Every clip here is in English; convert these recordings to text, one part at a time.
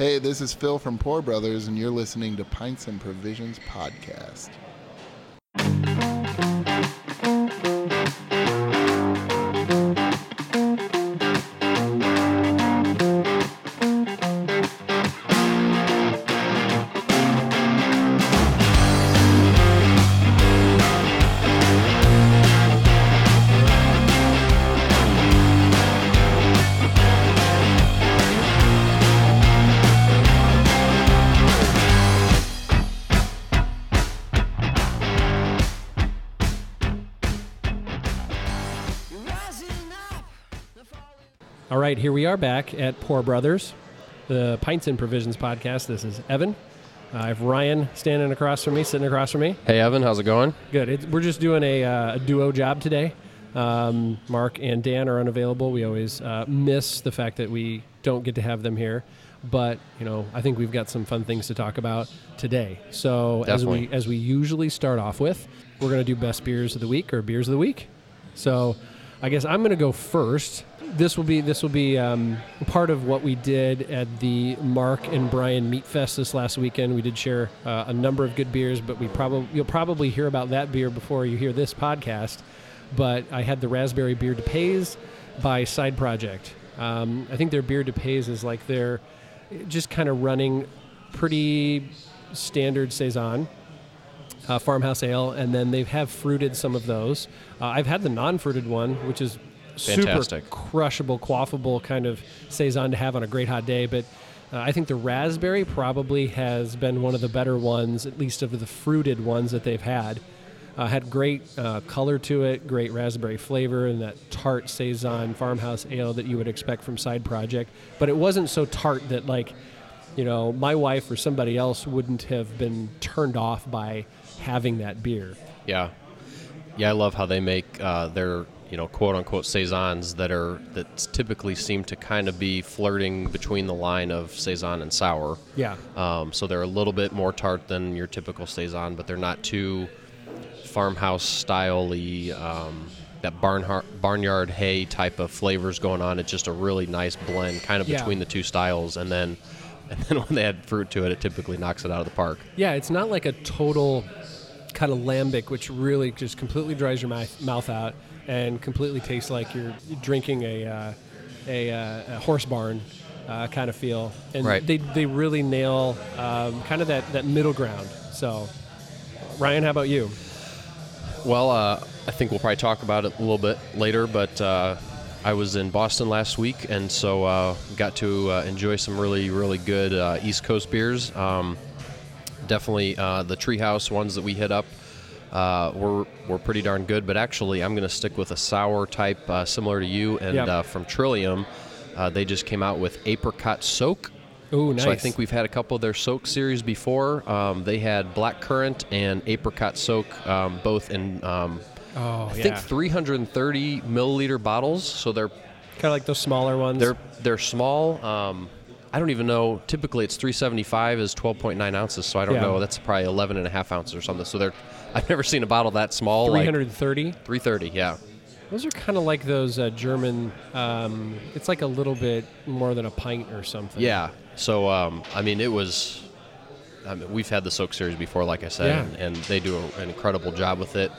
Hey, this is Phil from Pour Brothers, and you're listening to Pints and Provisions Podcast. Here we are back at Pour Brothers, the Pints and Provisions podcast. This is Evan. Uh, I have Ryan standing across from me, sitting across from me. Hey Evan, how's it going? Good. It, we're just doing a, uh, a duo job today. Um, Mark and Dan are unavailable. We always uh, miss the fact that we don't get to have them here, but you know, I think we've got some fun things to talk about today. So as we as we usually start off with, we're going to do best beers of the week or beers of the week. So I guess I'm going to go first. This will be this will be um, part of what we did at the Mark and Brian Meat Fest this last weekend. We did share uh, a number of good beers, but we probably you'll probably hear about that beer before you hear this podcast. But I had the raspberry beer de Pays by Side Project. Um, I think their beer de Pays is like they're just kind of running pretty standard saison uh, farmhouse ale, and then they have fruited some of those. Uh, I've had the non-fruited one, which is Fantastic. super crushable, quaffable kind of saison to have on a great hot day. But uh, I think the raspberry probably has been one of the better ones, at least of the fruited ones that they've had. Uh, had great uh, color to it, great raspberry flavor, and that tart saison farmhouse ale that you would expect from Side Project. But it wasn't so tart that like you know, my wife or somebody else wouldn't have been turned off by having that beer. Yeah, yeah. I love how they make uh, their you know quote unquote saisons that are that typically seem to kind of be flirting between the line of saison and sour. Yeah. Um, so they're a little bit more tart than your typical saison, but they're not too farmhouse styley. Um, that barn barnyard hay type of flavors going on. It's just a really nice blend, kind of Yeah. between the two styles, and then. And then when they add fruit to it, it typically knocks it out of the park. Yeah, it's not like a total kind of lambic, which really just completely dries your mouth, mouth out and completely tastes like you're drinking a, uh, a, uh, a horse barn uh, kind of feel. And Right. they, they really nail um, kind of that, that middle ground. So, Ryan, how about you? Well, uh, I think we'll probably talk about it a little bit later, but uh, I was in Boston last week, and so uh, got to uh, enjoy some really, really good uh, East Coast beers. Um, definitely uh, the Treehouse ones that we hit up uh, were were pretty darn good. But actually, I'm going to stick with a sour type, uh, similar to you, and Yep. uh, from Trillium. Uh, they just came out with apricot soak. Oh, nice. So I think we've had a couple of their soak series before. Um, they had black currant and apricot soak, um, both in um, oh, I yeah. think 330 milliliter bottles. So they're kind of like those smaller ones. they're they're small. Um, I don't even know. Typically, it's 375 is 12.9 ounces. So I don't Yeah. know. That's probably 11 and a half ounces or something. So they're I've never seen a bottle that small. like 330. 330. Yeah. Those are kind of like those uh, German. Um, it's like a little bit more than a pint or something. Yeah. So um, I mean, it was. I mean, we've had the soak series before, like I said, Yeah. and, and they do a, an incredible job with it.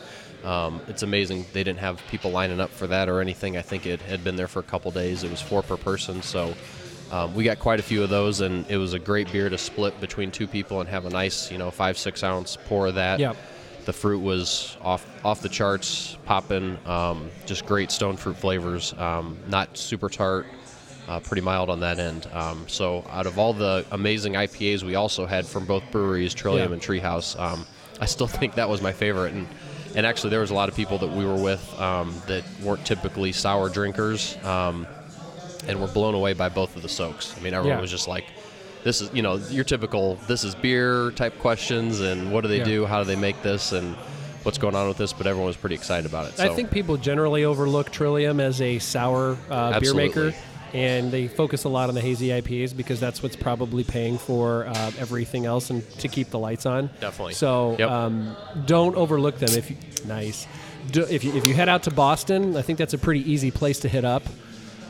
Um, it's amazing. They didn't have people lining up for that or anything. I think it had been there for a couple days. It was four per person, so um, we got quite a few of those, and it was a great beer to split between two people and have a nice, you know, five six ounce pour of that. Yep. The fruit was off off the charts, popping. Um, just great stone fruit flavors. Um, not super tart, uh, pretty mild on that end. Um, so, out of all the amazing IPAs we also had from both breweries, Trillium and Treehouse, um, I still think that was my favorite. And and actually, there was a lot of people that we were with um, that weren't typically sour drinkers, um, and were blown away by both of the soaks. I mean, everyone Yeah. was just like. This is, you know, your typical. This is beer type questions, and what do they Yeah. do? How do they make this? And what's going on with this? But everyone was pretty excited about it. So. I think people generally overlook Trillium as a sour uh, beer maker. And they focus a lot on the hazy IPAs because that's what's probably paying for uh, everything else and to keep the lights on. Definitely. So Yep. um, don't overlook them. If you, nice, Do, if you if you head out to Boston, I think that's a pretty easy place to hit up.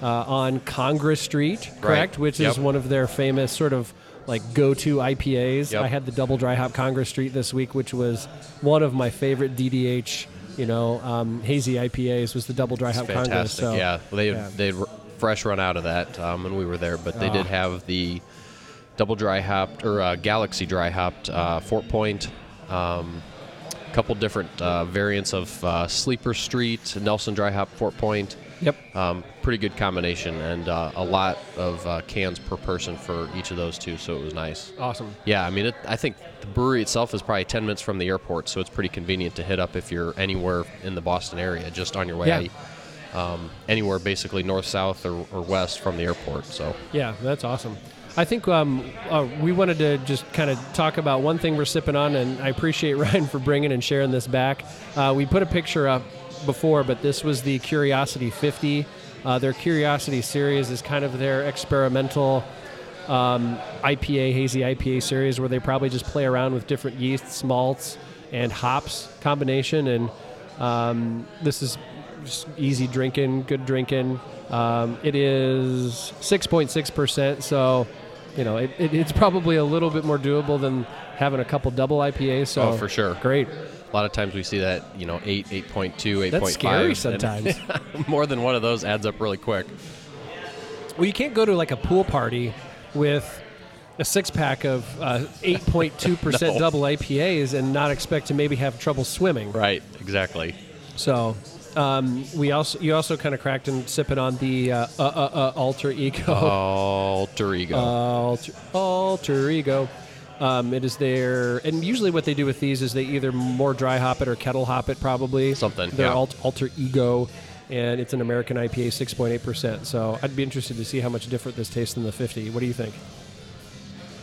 uh, on Congress Street, correct? Which is Yep. one of their famous sort of like go-to IPAs. Yep. I had the double dry hop Congress Street this week, which was one of my favorite DDH, you know, um, hazy IPAs. Was the double dry hop Congress? fantastic. So, yeah, they yeah. they fresh run out of that um, when we were there, but they did Ah. have the double dry hopped or uh, Galaxy dry hopped uh, Fort Point. Um, couple different uh, variants of uh, Sleeper Street, Nelson Dry Hop, Fort Point. Yep. Um, pretty good combination, and uh, a lot of uh, cans per person for each of those two, so it was nice. Awesome. Yeah, I mean, it, I think the brewery itself is probably 10 minutes from the airport, so it's pretty convenient to hit up if you're anywhere in the Boston area, just on your way. Yeah. Um, anywhere basically north, south, or, or west from the airport. So Yeah, that's awesome. I think um, uh, we wanted to just kind of talk about one thing we're sipping on, and I appreciate Ryan for bringing and sharing this back. Uh, we put a picture up before, but this was the Curiosity 50. Uh, their Curiosity series is kind of their experimental um, IPA, hazy IPA series, where they probably just play around with different yeasts, malts, and hops combination. And um, this is just easy drinking, good drinking. Um, it is 6.6%, so you know it, it, it's probably a little bit more doable than having a couple double IPAs. So Oh, for sure. great. a lot of times we see that, you know, 8, 8.2, 8.5. That's scary and sometimes. more than one of those adds up really quick. Well, you can't go to like a pool party with a six pack of uh, 8.2% double IPAs and not expect to maybe have trouble swimming. Right, exactly. So. Um, we also you also kind of cracked and sipping on the uh, uh, uh, uh, alter ego Alter ego. alter, alter ego. Um, it is there, and usually what they do with these is they either more dry hop it or kettle hop it, probably Something, Their yeah. alt, alter ego, and it's an American IPA, six point eight percent. So I'd be interested to see how much different this tastes than the fifty. What do you think?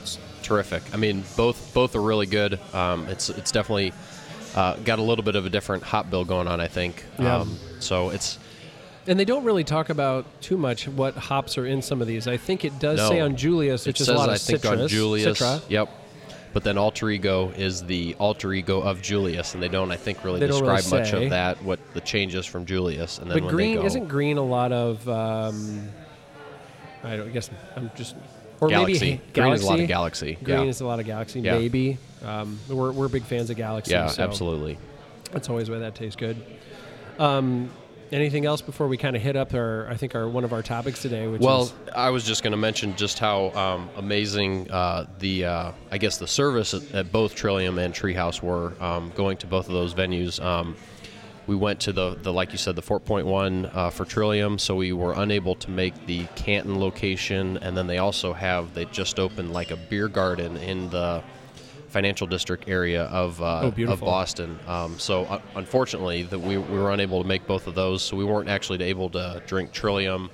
It's terrific. I mean, both both are really good. Um, it's it's definitely uh, got a little bit of a different hop bill going on. I think. Yeah. Um, so it's And they don't really talk about too much what hops are in some of these. I think it does No. say on Julius, which it is says a lot I of think citrus. on Julius. Citra. Yep. But then alter ego is the alter ego of Julius, and they don't, I think, really They don't really describe much of that. What the changes from Julius, and then But when green go, isn't green a lot of. Um, I don't I guess I'm just or Galaxy. maybe Green is a lot of Galaxy. Green yeah. is a lot of Galaxy. Yeah. Maybe um, we're we're big fans of Galaxy. yeah, so absolutely. That's always why that tastes good. Um, anything else before we kind of hit up our I think our one of our topics today, which Well, is I was just going to mention just how um, amazing uh, the uh, I guess the service at, at both Trillium and Treehouse were um, going to both of those venues. We went to the, the like you said the Fort Point one uh, for Trillium, so we were unable to make the Canton location, and then they also have they just opened like a beer garden in the financial district area of uh, Oh, of. Boston. Um, so uh, unfortunately, that we, we were unable to make both of those, so we weren't actually able to drink Trillium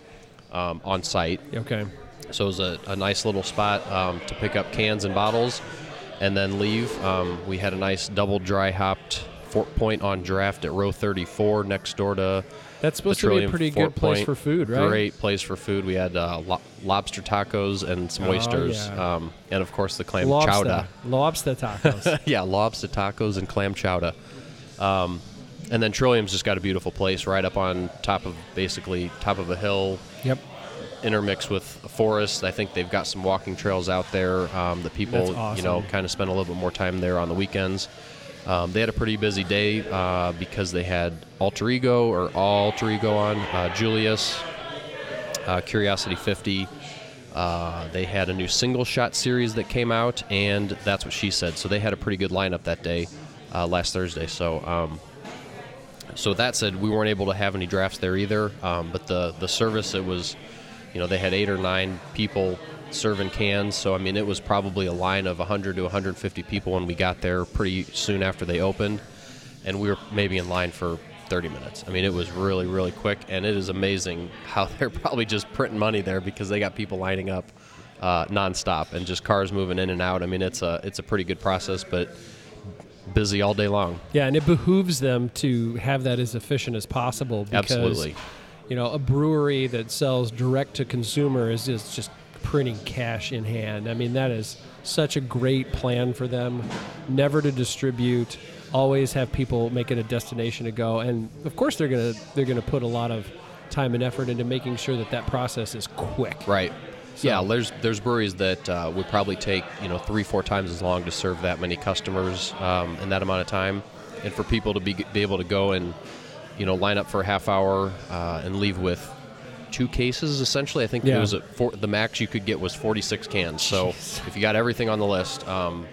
um, on site. okay. So it was a, a nice little spot um, to pick up cans and bottles and then leave. Um, we had a nice double dry hopped Fort Point on draft at row 34 next door to That's supposed the to be a pretty Fort good place Point. for food, right? Great place for food. We had uh, lo- lobster tacos and some Oh, oysters, yeah. um, and of course the clam Lobster, chowder. lobster tacos. yeah, lobster tacos and clam chowder. Um, and then Trillium's just got a beautiful place right up on top of basically top of a hill, yep. intermixed with a forest. I think they've got some walking trails out there um, that people, That's you know, kind of spend a little bit more time there on the weekends. Um, they had a pretty busy day uh, because they had Alter Ego or Alter Ego on, uh, Julius, uh, Curiosity 50. Uh, they had a new single shot series that came out, and that's what she said. So they had a pretty good lineup that day, uh, last Thursday. So, um, so that said, we weren't able to have any drafts there either. Um, but the the service, it was, you know, they had eight or nine people serving cans. So I mean, it was probably a line of 100 to 150 people when we got there pretty soon after they opened, and we were maybe in line for 30 minutes. I mean, it was really really quick, and it is amazing how they're probably just printing money there because they got people lining up uh, nonstop and just cars moving in and out. I mean, it's a it's a pretty good process, but busy all day long. Yeah, and it behooves them to have that as efficient as possible. Because, Absolutely. You know, a brewery that sells direct to consumer is just, just printing cash in hand. I mean, that is such a great plan for them. Never to distribute, always have people make it a destination to go, and of course they're gonna they're gonna put a lot of time and effort into making sure that that process is quick. Right. Yeah, there's there's breweries that uh, would probably take you know three four times as long to serve that many customers um, in that amount of time, and for people to be be able to go and you know line up for a half hour uh, and leave with two cases essentially. I think Yeah. it was four, the max you could get was 46 cans. So Jeez. if you got everything on the list, um,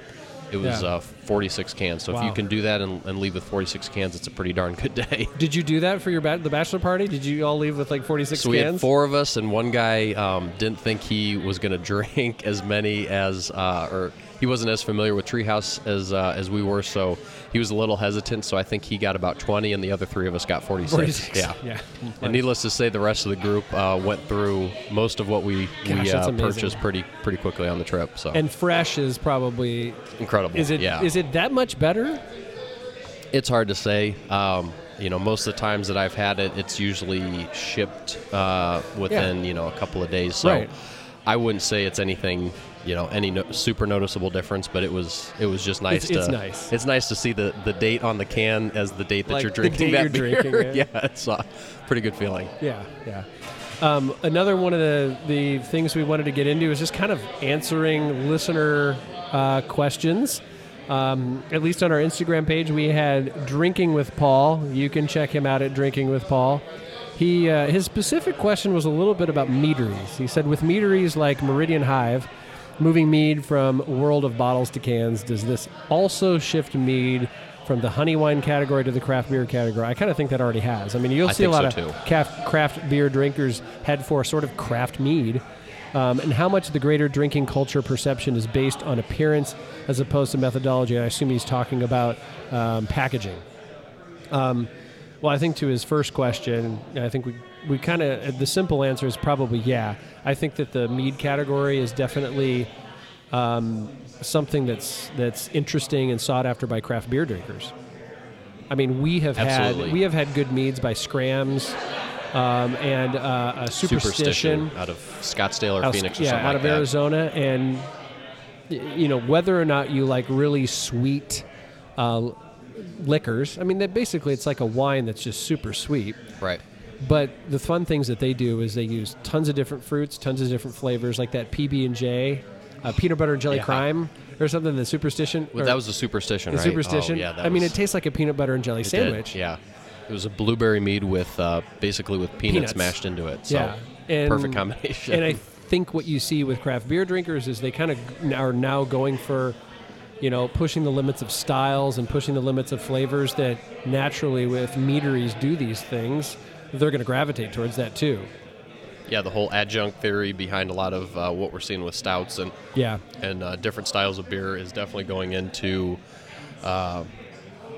it was Yeah. uh, 46 cans. So if you can do that and, and leave with 46 cans, it's a pretty darn good day. Did you do that for your ba- the bachelor party? Did you all leave with like 46 So we cans? had four of us, and one guy um, didn't think he was going to drink as many as, uh, or he wasn't as familiar with Treehouse as uh, as we were, so he was a little hesitant. So I think he got about 20, and the other three of us got 46. 46. Yeah. Yeah. And needless to say, the rest of the group uh, went through most of what we Gosh, we uh, purchased pretty pretty quickly on the trip. So And fresh is probably incredible. is it is yeah. it that much better? It's hard to say. Um, you know, most of the times that I've had it, it's usually shipped uh, within you know a couple of days. So Right. I wouldn't say it's anything you know any no- super noticeable difference, but it was it was just nice. It's- to, it's nice. It's nice to see the, the date on the can as the date that Like you're drinking that you're beer. drinking it. yeah, it's a pretty good feeling. Yeah, yeah. Um, another one of the, the things we wanted to get into is just kind of answering listener uh, questions. Um, at least on our Instagram page, we had Drinking with Paul. You can check him out at Drinking with Paul. He uh, his specific question was a little bit about meaderies. He said, with meaderies like Meridian Hive, moving mead from world of bottles to cans, does this also shift mead from the honey wine category to the craft beer category? I kind of think that already has. I mean, you'll I see a lot so, of craft, craft beer drinkers head for sort of craft mead, um, and how much the greater drinking culture perception is based on appearance as opposed to methodology. I assume he's talking about um, packaging. Um, well, I think to his first question, I think we, we kind of, the simple answer is probably yeah. I think that the mead category is definitely um, something that's, that's interesting and sought after by craft beer drinkers. I mean, we have Absolutely. had we have had good meads by Schramm's um, and uh, a superstition, out of Scottsdale or out, Phoenix or yeah, something out like of that. Arizona, and you know whether or not you like really sweet uh, liquors. I mean, that basically it's like a wine that's just super sweet. Right. But the fun things that they do is they use tons of different fruits, tons of different flavors, like that PB and J, uh, peanut butter and jelly Yeah. crime, or something. The superstition. Well, that was the superstition, the right? superstition. Oh, yeah, I mean, it tastes like a peanut butter and jelly It did, sandwich. Yeah, it was a blueberry mead with uh, basically with peanuts, Peanuts. mashed into it. So yeah, and, perfect combination. And I think what you see with craft beer drinkers is they kind of are now going for, you know, pushing the limits of styles and pushing the limits of flavors that naturally with meaderies do these things. They're going to gravitate towards that too. yeah, the whole adjunct theory behind a lot of uh, what we're seeing with stouts and Yeah, and uh, different styles of beer is definitely going into. Uh,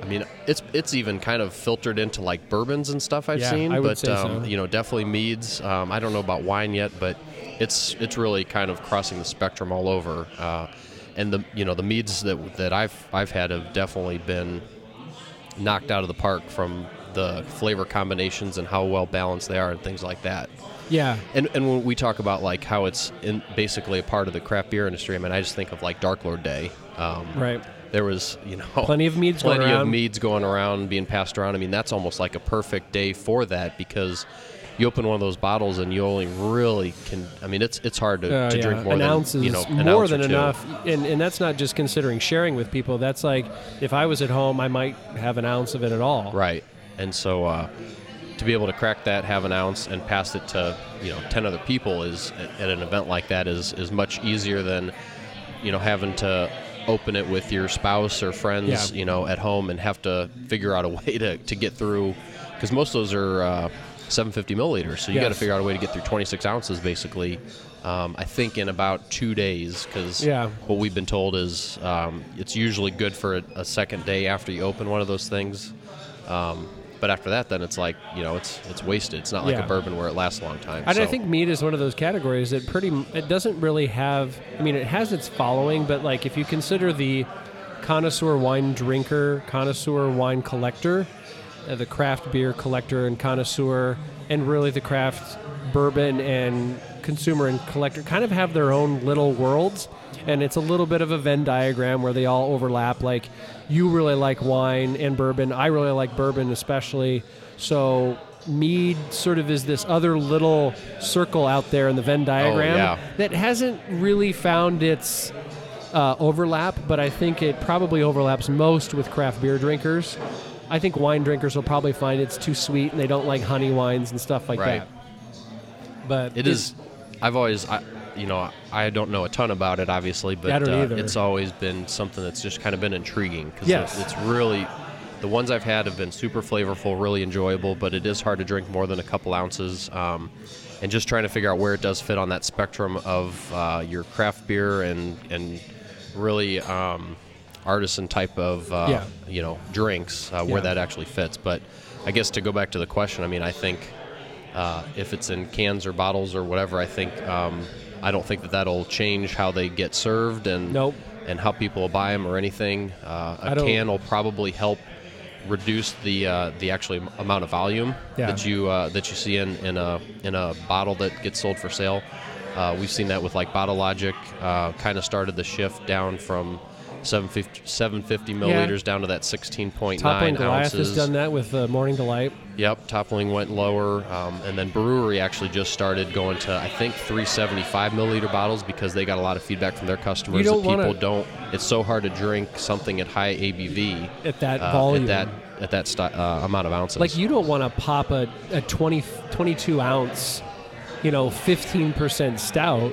I mean, it's it's even kind of filtered into like bourbons and stuff I've Yeah, seen, I but um, so. you know, definitely meads. Um, I don't know about wine yet, but it's it's really kind of crossing the spectrum all over. Uh, and the you know the meads that that I've I've had have definitely been knocked out of the park from the flavor combinations and how well balanced they are and things like that. yeah, And, and when we talk about like how it's in basically a part of the craft beer industry, I mean, I just think of like Dark Lord Day. Um, right. There was, you know, Plenty of meads going plenty of around. meads going around, being passed around. I mean, that's almost like a perfect day for that because you open one of those bottles and you only really can. I mean, it's it's hard to, Uh, to yeah. drink more an than ounce is you know an more than enough, and and that's not just considering sharing with people. That's like if I was at home, I might have an ounce of it at all. Right. And so uh, to be able to crack that, have an ounce, and pass it to you know ten other people is at an event like that is is much easier than you know having to open it with your spouse or friends Yeah. you know at home and have to figure out a way to, to get through because most of those are uh, 750 milliliters so you got to figure out a way to get through 26 ounces basically um, I think in about two days because Yeah. what we've been told is um, it's usually good for a, a second day after you open one of those things. Um, but after that, then it's like you know it's it's wasted. It's not like Yeah. a bourbon where it lasts a long time. And I think mead is one of those categories that pretty it doesn't really have. I mean, it has its following, but like if you consider the connoisseur wine drinker, connoisseur wine collector, uh, the craft beer collector and connoisseur, and really the craft bourbon and consumer and collector kind of have their own little worlds. And it's a little bit of a Venn diagram where they all overlap. Like, you really like wine and bourbon. I really like bourbon, especially. So mead sort of is this other little circle out there in the Venn diagram yeah. that hasn't really found its uh, overlap, but I think it probably overlaps most with craft beer drinkers. I think wine drinkers will probably find it's too sweet and they don't like honey wines and stuff like Right. that. But It is. I've always, I, you know, I don't know a ton about it, obviously, but uh, it's always been something that's just kind of been intriguing because Yes. it's really the ones I've had have been super flavorful, really enjoyable, but it is hard to drink more than a couple ounces. Um, and just trying to figure out where it does fit on that spectrum of uh, your craft beer and and really um, artisan type of uh, Yeah. you know drinks uh, where Yeah. that actually fits. But I guess to go back to the question, I mean, I think uh, if it's in cans or bottles or whatever, I think um, I don't think that that'll change how they get served and Nope. and how people will buy them or anything. Uh, a can will probably help reduce the uh, the actual amount of volume Yeah. that you uh, that you see in, in a in a bottle that gets sold for sale. Uh, we've seen that with like Bottle Logic. Uh, kind of started the shift down from 750, 750 milliliters down to that 16.9 Toppling Goliath ounces. has done that with uh, Morning Delight. Yep, toppling went lower, um, and then Bruery actually just started going to I think 375 milliliter bottles because they got a lot of feedback from their customers that don't wanna- people don't. It's so hard to drink something at high ABV At that uh, volume. at that at that sti- uh, amount of ounces. Like you don't want to pop a, a 20, 22 ounce, you know, 15% stout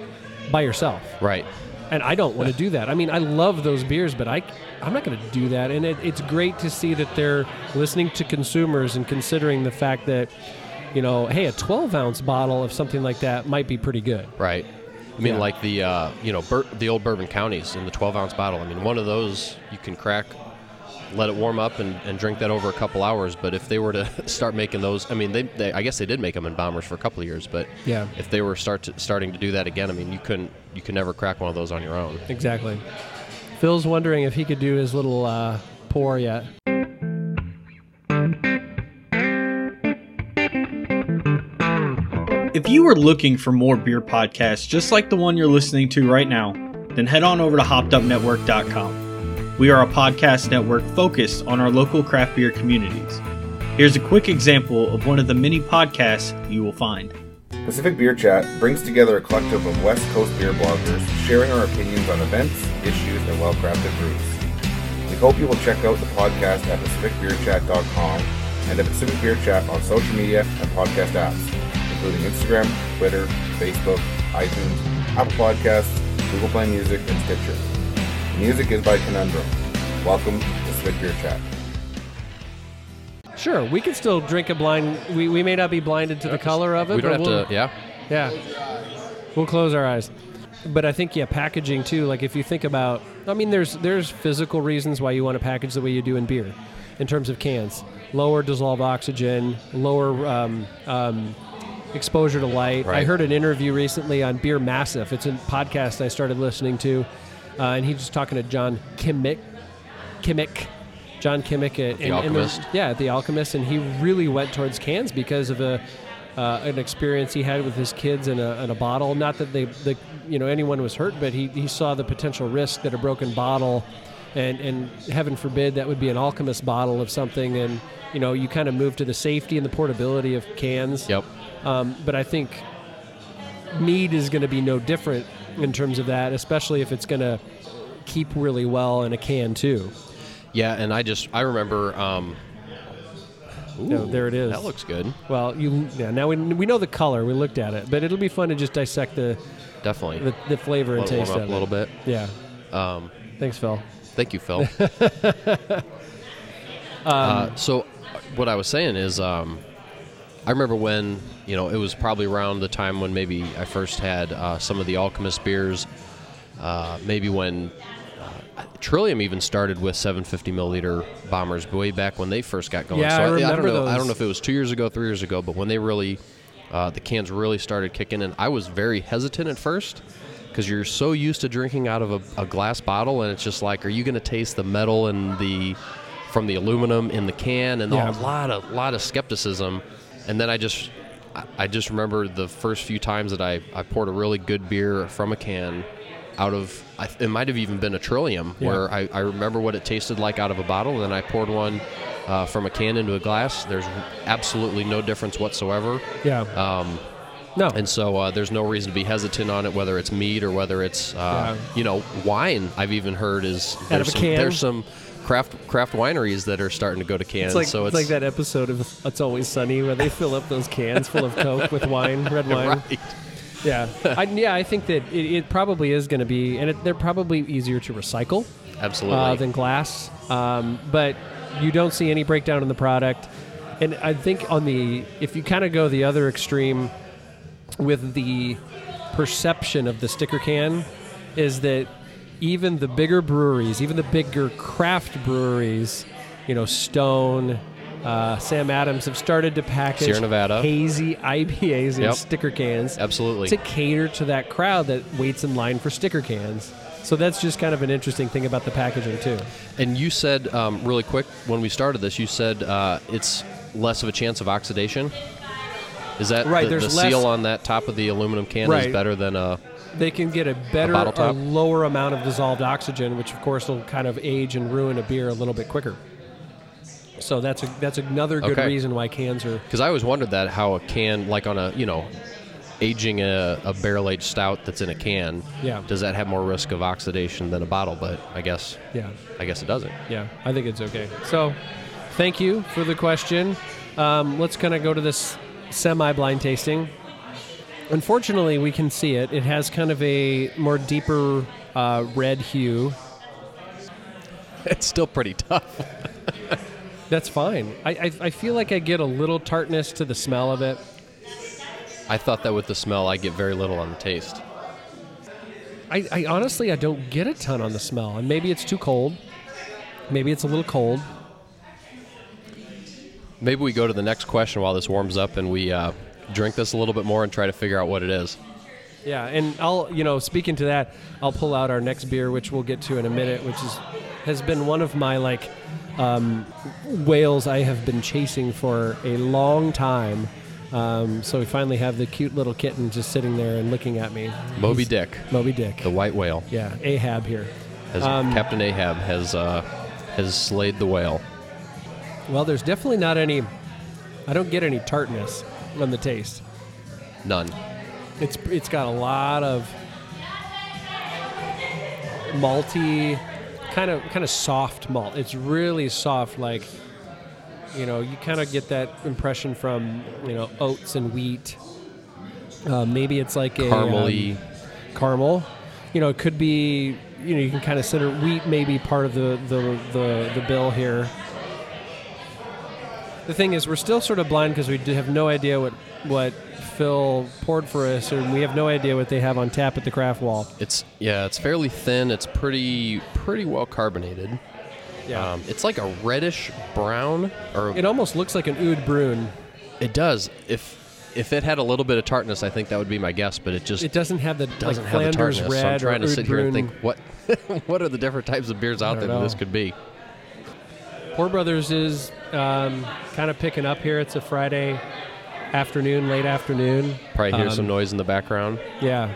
by yourself. right? And I don't want to do that. I mean, I love those beers, but I, I'm not going to do that. And it, it's great to see that they're listening to consumers and considering the fact that, you know, hey, a 12 ounce bottle of something like that might be pretty good. Right. I mean, Yeah. like the uh, you know bur- the old bourbon counties in the 12 ounce bottle. I mean, one of those you can crack, let it warm up, and, and drink that over a couple hours. But if they were to start making those, I mean, they, they I guess they did make them in bombers for a couple of years. But Yeah. if they were start to, starting to do that again, I mean, you couldn't you can never crack one of those on your own. Exactly. Phil's wondering if he could do his little uh, pour yet. If you are looking for more beer podcasts just like the one you're listening to right now, then head on over to hoppedupnetwork.com. We are a podcast network focused on our local craft beer communities. Here's a quick example of one of the many podcasts you will find. Pacific Beer Chat brings together a collective of West Coast beer bloggers sharing our opinions on events, issues, and well crafted brews. We hope you will check out the podcast at pacificbeerchat.com and at Pacific Beer Chat on social media and podcast apps, including Instagram, Twitter, Facebook, iTunes, Apple Podcasts, Google Play Music, and Stitcher. The music is by Conundrum. Welcome to Pacific Beer Chat. Sure, we can still drink a blind. We, we may not be blinded to the color of it. We don't have but we'll, to. Yeah. Yeah. We'll close our eyes. But I think yeah, packaging too. Like if you think about, I mean, there's there's physical reasons why you want to package the way you do in beer, in terms of cans, lower dissolved oxygen, lower um, um, exposure to light. I heard an interview recently on Beer Massive. It's a podcast I started listening to, uh, and he was talking to John Kimmich, Kimmich, John Kimmich at The Alchemist. yeah, at the Alchemist, and he really went towards cans because of a uh, an experience he had with his kids in a, in a bottle. Not that they, the, you know, anyone was hurt, but he, he saw the potential risk that a broken bottle, and and heaven forbid that would be an Alchemist bottle of something, and you know, you kind of move to the safety and the portability of cans. Yep. Um, but I think mead is going to be no different in terms of that, especially if it's going to keep really well in a can too. Yeah, and I just I remember. Um, No, there it is. That looks good. Well, you yeah, now we, we know the color. We looked at it, but it'll be fun to just dissect the Definitely. the, the flavor and it taste of a little bit. Yeah. Um, Thanks, Phil. Thank you, Phil. uh, so, what I was saying is, um, I remember when you know it was probably around the time when maybe I first had uh, some of the Alchemist beers. Uh, maybe when uh, Trillium even started with 750 milliliter bombers way back when they first got going. Yeah, so I don't remember know. I don't know if it was two years ago, three years ago, but when they really uh, the cans really started kicking in, I was very hesitant at first because you're so used to drinking out of a, a glass bottle, and it's just like, are you going to taste the metal and the from the aluminum in the can, and Yeah. a lot of lot of skepticism. And then I just I- just remember the first few times that I, I poured a really good beer from a can out of I, it might have even been a Trillium Yeah. where I, I remember what it tasted like out of a bottle, and then I poured one uh, from a can into a glass. There's absolutely no difference whatsoever. Yeah. Um, no. and so uh, there's no reason to be hesitant on it, whether it's meat or whether it's uh, Yeah. you know wine. I've even heard is Out of there's some, there's some craft craft wineries that are starting to go to cans. it's like, so it's like that episode of It's Always Sunny where they fill up those cans full of Coke with wine, red wine. right. Yeah, I, yeah. I think that it, it probably is going to be, and it, they're probably easier to recycle Absolutely. uh, than glass. Um, but you don't see any breakdown in the product, and I think on the if you kind of go the other extreme with the perception of the sticker can, is that even the bigger breweries, even the bigger craft breweries, you know, Stone. Uh, Sam Adams have started to package Sierra Nevada. hazy IPAs in Yep. sticker cans Absolutely. to cater to that crowd that waits in line for sticker cans. So that's just kind of an interesting thing about the packaging too. And you said um, really quick when we started this, you said uh, it's less of a chance of oxidation. Is that Right, The, there's the less- seal on that top of the aluminum can Right. is better than a They can get a better, a, top? lower amount of dissolved oxygen, which of course will kind of age and ruin a beer a little bit quicker. So that's a, that's another good Okay. reason why cans are. because I always wondered that how a can like on a you know aging a, a barrel aged stout that's in a can Yeah. does that have more risk of oxidation than a bottle? But I guess Yeah, I guess it doesn't. yeah, I think it's okay. So, thank you for the question. Um, let's kind of go to this semi-blind tasting. Unfortunately, we can see it. It has kind of a more deeper uh, red hue. It's still pretty tough. That's fine. I, I, I feel like I get a little tartness to the smell of it. I thought that with the smell, I get very little on the taste. I, I honestly I don't get a ton on the smell, and maybe it's too cold. Maybe it's a little cold. Maybe we go to the next question while this warms up and we uh, drink this a little bit more and try to figure out what it is. Yeah, and I'll you know speaking to that, I'll pull out our next beer, which we'll get to in a minute, which is has been one of my like um, whales I have been chasing for a long time. Um, so we finally have the cute little kitten just sitting there and looking at me. Moby He's- Dick, Moby Dick. the white whale, yeah, Ahab here. has, Um, Captain Ahab has uh, has slayed the whale. Well, there's definitely not any. I don't get any tartness on the taste. None. It's it's got a lot of malty, kind of kind of soft malt. It's really soft, like you know, you kind of get that impression from you know oats and wheat. Uh, maybe it's like a Caramely. um, caramel. You know, it could be. You know, you can kind of consider wheat maybe part of the the the, the bill here. The thing is, we're still sort of blind because we have no idea what what Phil poured for us, and we have no idea what they have on tap at the craft wall. It's yeah, it's fairly thin. It's pretty pretty well carbonated. Yeah, Um, it's like a reddish brown, or it almost looks like an oud bruin. it does. If if it had a little bit of tartness, I think that would be my guess. But it just It doesn't have the doesn't like have the tartness. red so I'm trying to sit here and think what what are the different types of beers out there that this could be. Pour Brothers is um, kind of picking up here. It's a Friday afternoon, late afternoon. Probably hear Um, some noise in the background. Yeah,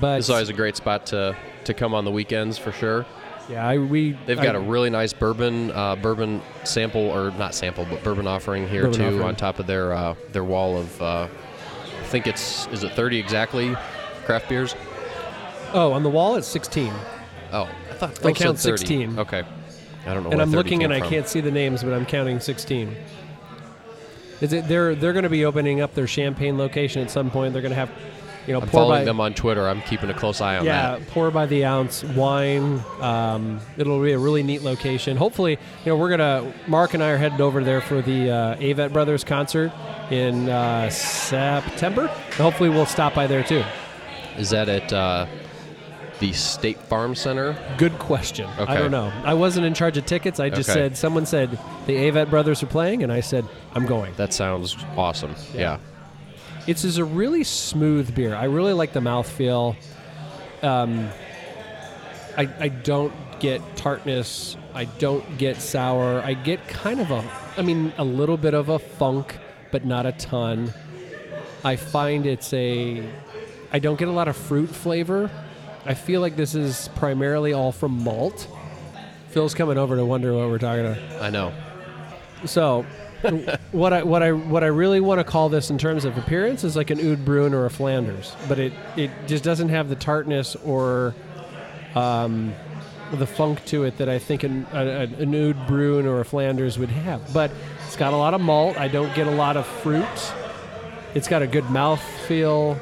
but This is always a great spot to to come on the weekends for sure. yeah, I, we They've got I- a really nice bourbon uh, bourbon sample or not sample but bourbon offering here Bourbon too offering. on top of their uh, their wall of uh, I think it's is it 30 exactly craft beers. oh on the wall it's 16, Oh, I thought I count 16. Okay, I don't know. and I'm looking and I can't see the names, but I'm counting 16. Is it they're they're going to be opening up their Champaign location at some point? They're going to have, you know, I'm pour following by, them on Twitter. I'm keeping a close eye on yeah, that. Yeah, pour by the ounce wine. Um, it'll be a really neat location. Hopefully, you know, we're gonna. Mark and I are headed over there for the uh, Avett Brothers concert in uh, September. Hopefully, we'll stop by there too. Is that at uh, the State Farm Center? Good question. I don't know. I wasn't in charge of tickets. I just Okay. said someone said the Avett Brothers are playing, and I said I'm going. That sounds awesome. Yeah. Yeah. It's is a really smooth beer. I really like the mouthfeel. Um, I, I don't get tartness. I don't get sour. I get kind of a, I mean, a little bit of a funk, but not a ton. I find it's a, I don't get a lot of fruit flavor. I feel like this is primarily all from malt. Phil's coming over to wonder what we're talking about. I know. So, what I what I what I really want to call this in terms of appearance is like an Oud Bruin or a Flanders, but it it just doesn't have the tartness or um, the funk to it that I think an, a, an Oud Bruin or a Flanders would have. But it's got a lot of malt. I don't get a lot of fruit. It's got a good mouth feel.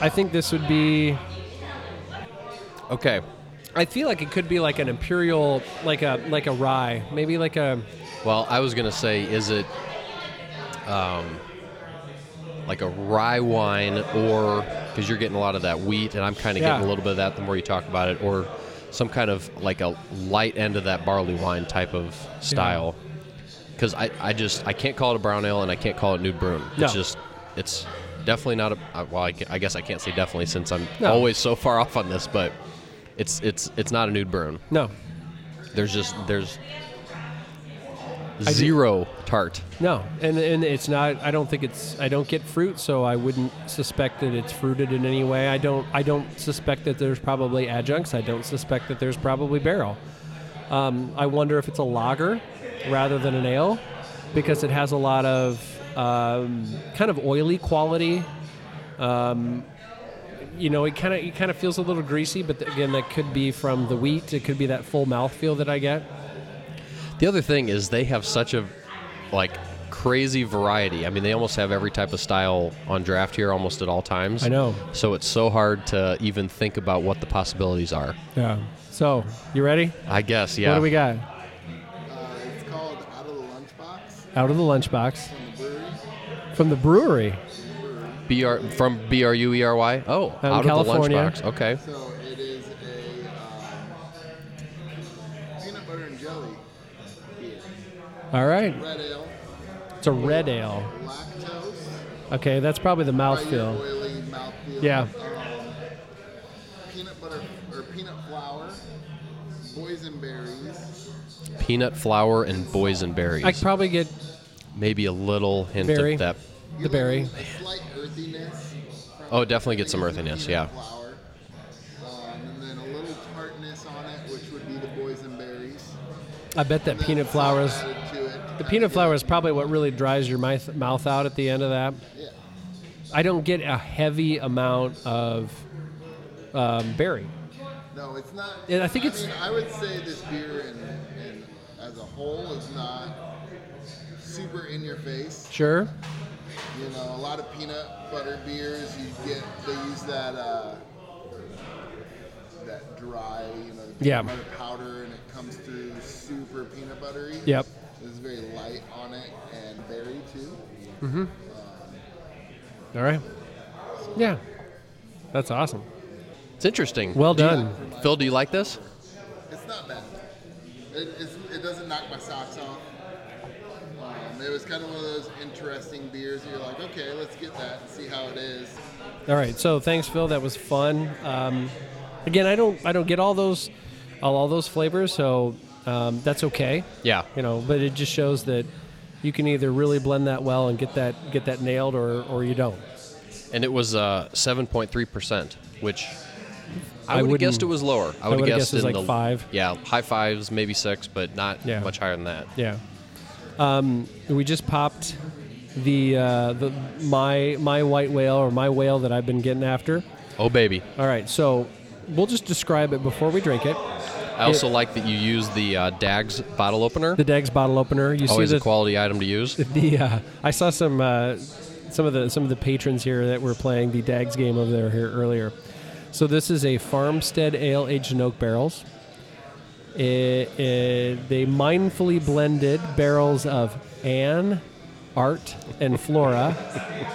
I think this would be. Okay. I feel like it could be like an imperial, like a like a rye, maybe like a Well, I was gonna say, is it um, like a rye wine, or because you're getting a lot of that wheat, and I'm kind of Yeah. getting a little bit of that the more you talk about it, or some kind of like a light end of that barley wine type of style. Because I, I just I can't call it a brown ale, and I can't call it nude brune. No. It's just it's definitely not a uh, well. I, gu- I guess I can't say definitely since I'm No. always so far off on this, but it's it's it's not a nude burn. no, There's just there's zero tart. No, and and it's not. I don't think it's. I don't get fruit, so I wouldn't suspect that it's fruited in any way. I don't. I don't suspect that there's probably adjuncts. I don't suspect that there's probably barrel. Um, I wonder if it's a lager rather than an ale, because it has a lot of um, kind of oily quality. Um, you know, it kind of it kind of feels a little greasy, but again, that could be from the wheat. It could be that full mouthfeel that I get. The other thing is they have such a like crazy variety. I mean, they almost have every type of style on draft here almost at all times. I know. So it's so hard to even think about what the possibilities are. Yeah. So, you ready? I guess, yeah. What do we got? Uh, it's called Out of the Lunchbox Out of the lunchbox from the Bruery. from the Bruery. B R from B R U E R Y. Oh, in out California. of the lunchbox. Okay. So it is a um, peanut butter and jelly beer. All right. Red ale, It's a red ale. lactose, Okay, that's probably the by your mouthfeel. oily mouthfeel. Yeah. Um, peanut butter or peanut flour, boysenberries, Peanut flour and boysenberries. I could probably get Maybe a little hint Berry. of that. the berry. a slight earthiness. Oh, definitely get some think it's the earthiness, yeah. Flour. Um, and then a little tartness on it, which would be the boysenberries. I bet that peanut salt flour is added to it to the peanut give flour it- is probably what really dries your mouth mouth out at the end of that. Yeah. I don't get a heavy amount of um, berry. No, it's not. And I think it's- mean, I would say this beer, in, in, as a whole, is not super in your face. Sure. You know, a lot of peanut butter beers, you get they use that uh, that dry, you know, peanut Yeah. butter powder, and it comes through super peanut buttery. Yep. It's very light on it and berry too. All right. Yeah. That's awesome. It's interesting. Well Do you- done. Phil, do you like this? It's not bad. It, it's, it doesn't knock my socks off. It was kind of one of those interesting beers. You're like, okay, let's get that and see how it is. All right. So thanks, Phil. That was fun. Um, again, I don't I don't get all those all, all those flavors, so um, that's okay. Yeah. You know, but it just shows that you can either really blend that well and get that get that nailed, or or you don't. And it was uh, 7.3%, which I I, would have guessed it was lower. I would have guessed, guessed it was in like the five. Yeah, high fives, maybe six, but not Yeah. much higher than that. Yeah. Um, we just popped the uh, the my my white whale or my whale that I've been getting after. Oh, baby. All right, so we'll just describe it before we drink it. I also like that you use the uh, Dags bottle opener. The Dags bottle opener. You Always see a the, quality item to use. the uh, I saw some uh, some of the some of the patrons here that were playing the Dags game over there here earlier. So this is a Farmstead Ale aged in oak barrels. It, it, they mindfully blended barrels of Anne, Art, and Flora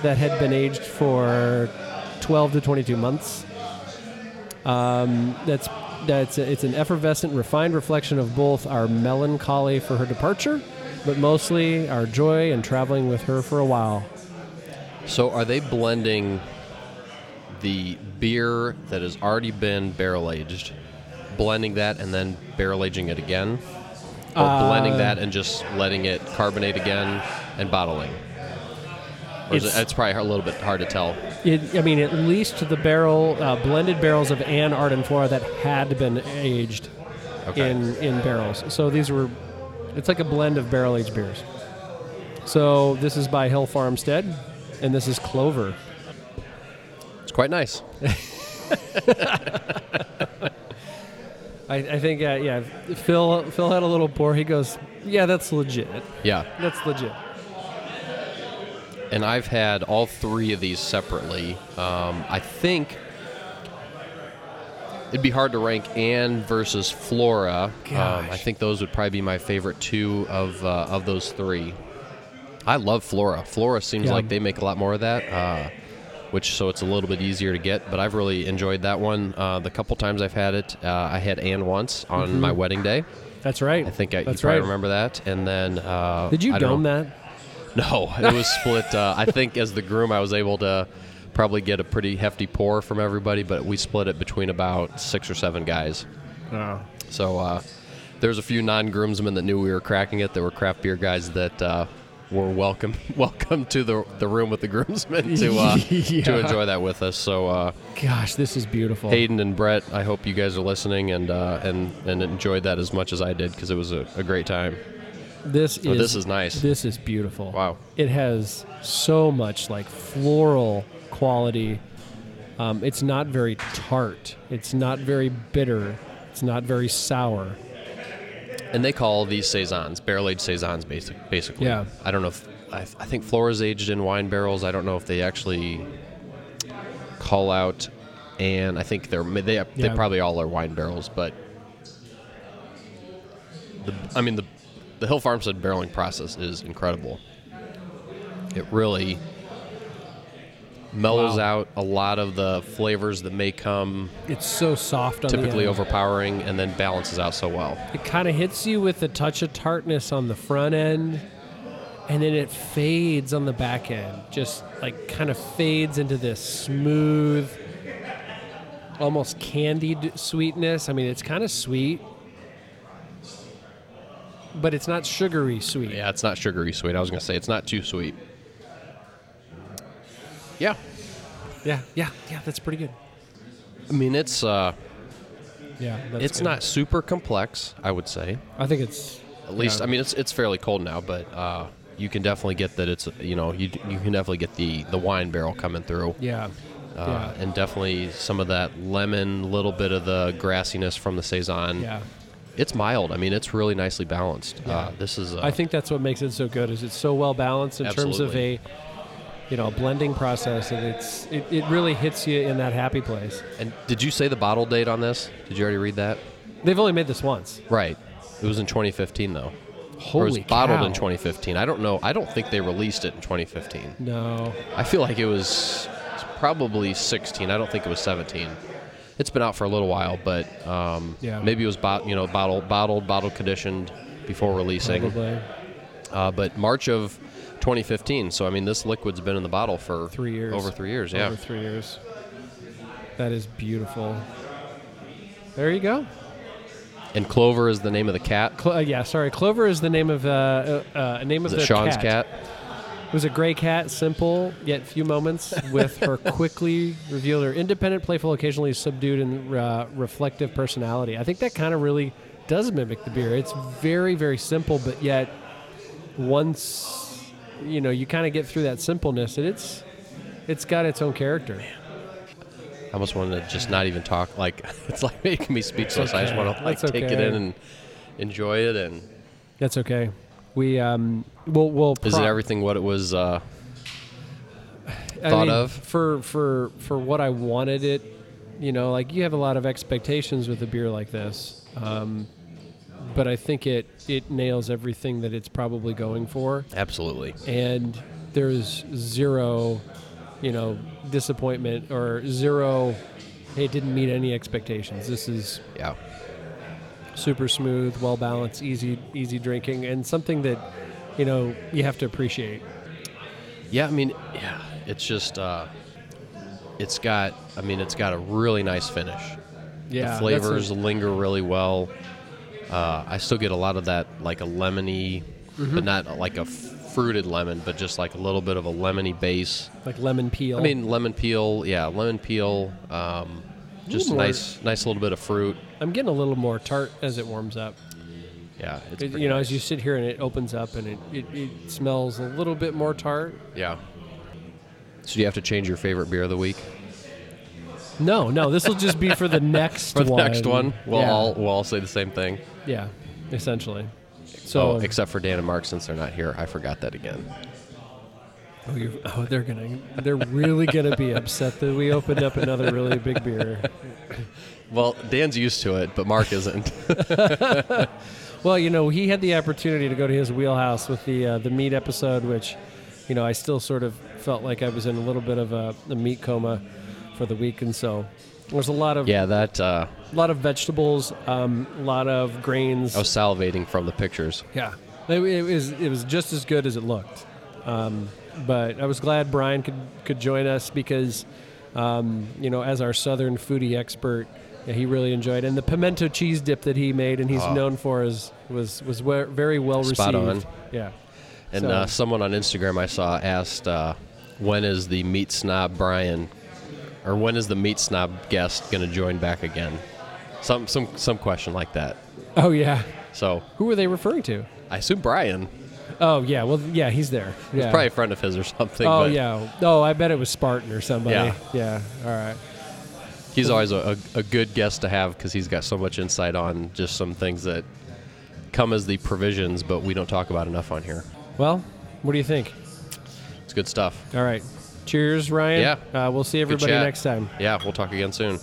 that had been aged for 12 to 22 months. Um, that's that's it's an effervescent, refined reflection of both our melancholy for her departure, but mostly our joy in traveling with her for a while. So, are they blending the beer that has already been barrel aged, blending that and then barrel aging it again? Or blending Uh, that and just letting it carbonate again and bottling? Or It's- it, it's probably a little bit hard to tell. It, I mean, at least the barrel uh, blended barrels of Anne, Art, and Flora that had been aged Okay. in in barrels. So these were It's like a blend of barrel aged beers. So this is by Hill Farmstead, and this is Clover. It's quite nice. I, I think, uh, yeah, Phil Phil had a little pour. He goes, "Yeah, that's legit. Yeah. That's legit." and I've had all three of these separately. Um, I think it'd be hard to rank Anna versus Flora. Um, I think those would probably be my favorite two of uh, of those three. I love Flora. Flora seems Yeah. like they make a lot more of that, uh, which so it's a little bit easier to get. But I've really enjoyed that one. Uh, the couple times I've had it, uh, I had Anna once on my wedding day. That's right. I think I, you Mm-hmm. That's probably right. remember that. And then uh, Did you I dome that? No, it was split. Uh, I think as the groom, I was able to probably get a pretty hefty pour from everybody, but we split it between about six or seven guys. Oh. So uh, there's a few non-groomsmen that knew we were cracking it. There were craft beer guys that uh, were welcome welcome to the the room with the groomsmen to uh, Yeah. to enjoy that with us. So uh, Gosh, this is beautiful. Hayden and Brett, I hope you guys are listening and uh, and and enjoyed that as much as I did because it was a, a great time. This Oh, is this is nice. This is beautiful. Wow. It has so much like floral quality. Um, it's not very tart. It's not very bitter. It's not very sour. And they call these saisons barrel aged saisons, basic, basically. Yeah. I don't know if I, I think Flora's aged in wine barrels. I don't know if they actually call out, and I think they're they they probably all are wine barrels, but the I mean the the Hill Farmstead barreling process is incredible. It really mellows Wow. out a lot of the flavors that may come It's so soft on typically overpowering, and then balances out so well. It kind of hits you with a touch of tartness on the front end, and then it fades on the back end. Just like kind of fades into this smooth, almost candied sweetness. I mean, it's kind of sweet, but it's not sugary sweet. Yeah, it's not sugary sweet. I was gonna say it's not too sweet. Yeah, yeah, yeah, yeah. That's pretty good. I mean it's uh, Yeah, that's it's good. not super complex. I would say I think it's at least. Yeah. I mean it's it's fairly cold now, but uh, you can definitely get that it's you know you you can definitely get the the wine barrel coming through. yeah, Uh, yeah, And definitely some of that lemon, little bit of the grassiness from the saison. yeah. It's mild. I mean, it's really nicely balanced. Uh, this is. Uh, I think that's what makes it so good. Is it's so well balanced in terms of a you know a blending process, and it's it, it really hits you in that happy place. And did you say the bottle date on this? Did you already read that? They've only made this once. Right. It was in 2015 though. Holy or it was bottled cow. in 2015. I don't know. I don't think they released it in 2015. No, I feel like it was probably 16. I don't think it was 17. It's been out for a little while, but um, Yeah. maybe it was bot, you know, bottled, bottled, bottle conditioned before releasing. probably Uh, but March of 2015. So I mean, this liquid's been in the bottle for three years. Over three years. Yeah. over three years. That is beautiful. There you go. And Clover is the name of the cat. Clo- uh, yeah, sorry. Clover is the name of uh, uh, uh, name Is of it the Shaun's cat? It was a gray cat, simple yet few moments, with her quickly revealed her independent, playful, occasionally subdued, and uh, reflective personality. I think that kind of really does mimic the beer. It's very, very simple, but yet once you know you kind of get through that simpleness, and it's it's got its own character. I almost wanted to just not even talk. Like it's like making me speechless. I just want to like That's take it in and enjoy it. And That's okay. We um, we'll we'll. is it everything what it was? Uh, I thought mean, of? for for for what I wanted it. You know, like you have a lot of expectations with a beer like this, um, but I think it it nails everything that it's probably going for, absolutely. and there's zero, you know, disappointment or zero. Hey, it didn't meet any expectations. This is Yeah. super smooth, well balanced, easy easy drinking, and something that you know you have to appreciate. Yeah. I mean, yeah. It's just. Uh, it's got. I mean, it's got a really nice finish. Yeah, the flavors a- linger really well. Uh, I still get a lot of that, like a lemony, Mm-hmm. but not like a fruited lemon, but just like a little bit of a lemony base. like lemon peel. I mean, lemon peel, yeah, lemon peel. Um, just more- nice, nice little bit of fruit. I'm getting a little more tart as it warms up. Yeah, it's It- you know, as you sit here and it opens up and it, it, it smells a little bit more tart. Yeah. So do you have to change your favorite beer of the week No, no, this will just be for the next for the one. next one? We'll yeah. all we'll all say the same thing. Yeah, essentially. So oh, except for Dan and Mark since they're not here. I forgot that again. oh, you're, oh, they're gonna, they're really gonna be upset that we opened up another really big beer. Well, Dan's used to it, but Mark isn't. Well, you know, he had the opportunity to go to his wheelhouse with the uh, the meat episode, which, you know, I still sort of felt like I was in a little bit of a, a meat coma for the week, and so there's a lot of yeah, that uh, a lot of vegetables, um, a lot of grains. I was salivating from the pictures. Yeah, it, it was it was just as good as it looked. Um, but I was glad Brian could could join us because, um, you know, as our southern foodie expert, yeah, he really enjoyed it. And the pimento cheese dip that he made and he's Oh. known for is was was we- very well Spot received. on. Yeah. And So- uh, someone on Instagram I saw asked, uh, "When is the meat snob Brian, or when is the meat snob guest going to join back again?" Some some some question like that. Oh yeah. So Who were they referring to? I assume Brian, Oh yeah. Well yeah, he's there. Yeah. probably a friend of his or something. Oh yeah. Oh, I bet it was Spartan or somebody. Yeah. Yeah. All right. he's always a, a, a good guest to have because he's got so much insight on just some things that come as the provisions, but we don't talk about enough on here. Well, what do you think? It's good stuff. All right. Cheers, Ryan. Yeah. Uh, we'll see everybody next time. Yeah, we'll talk again soon.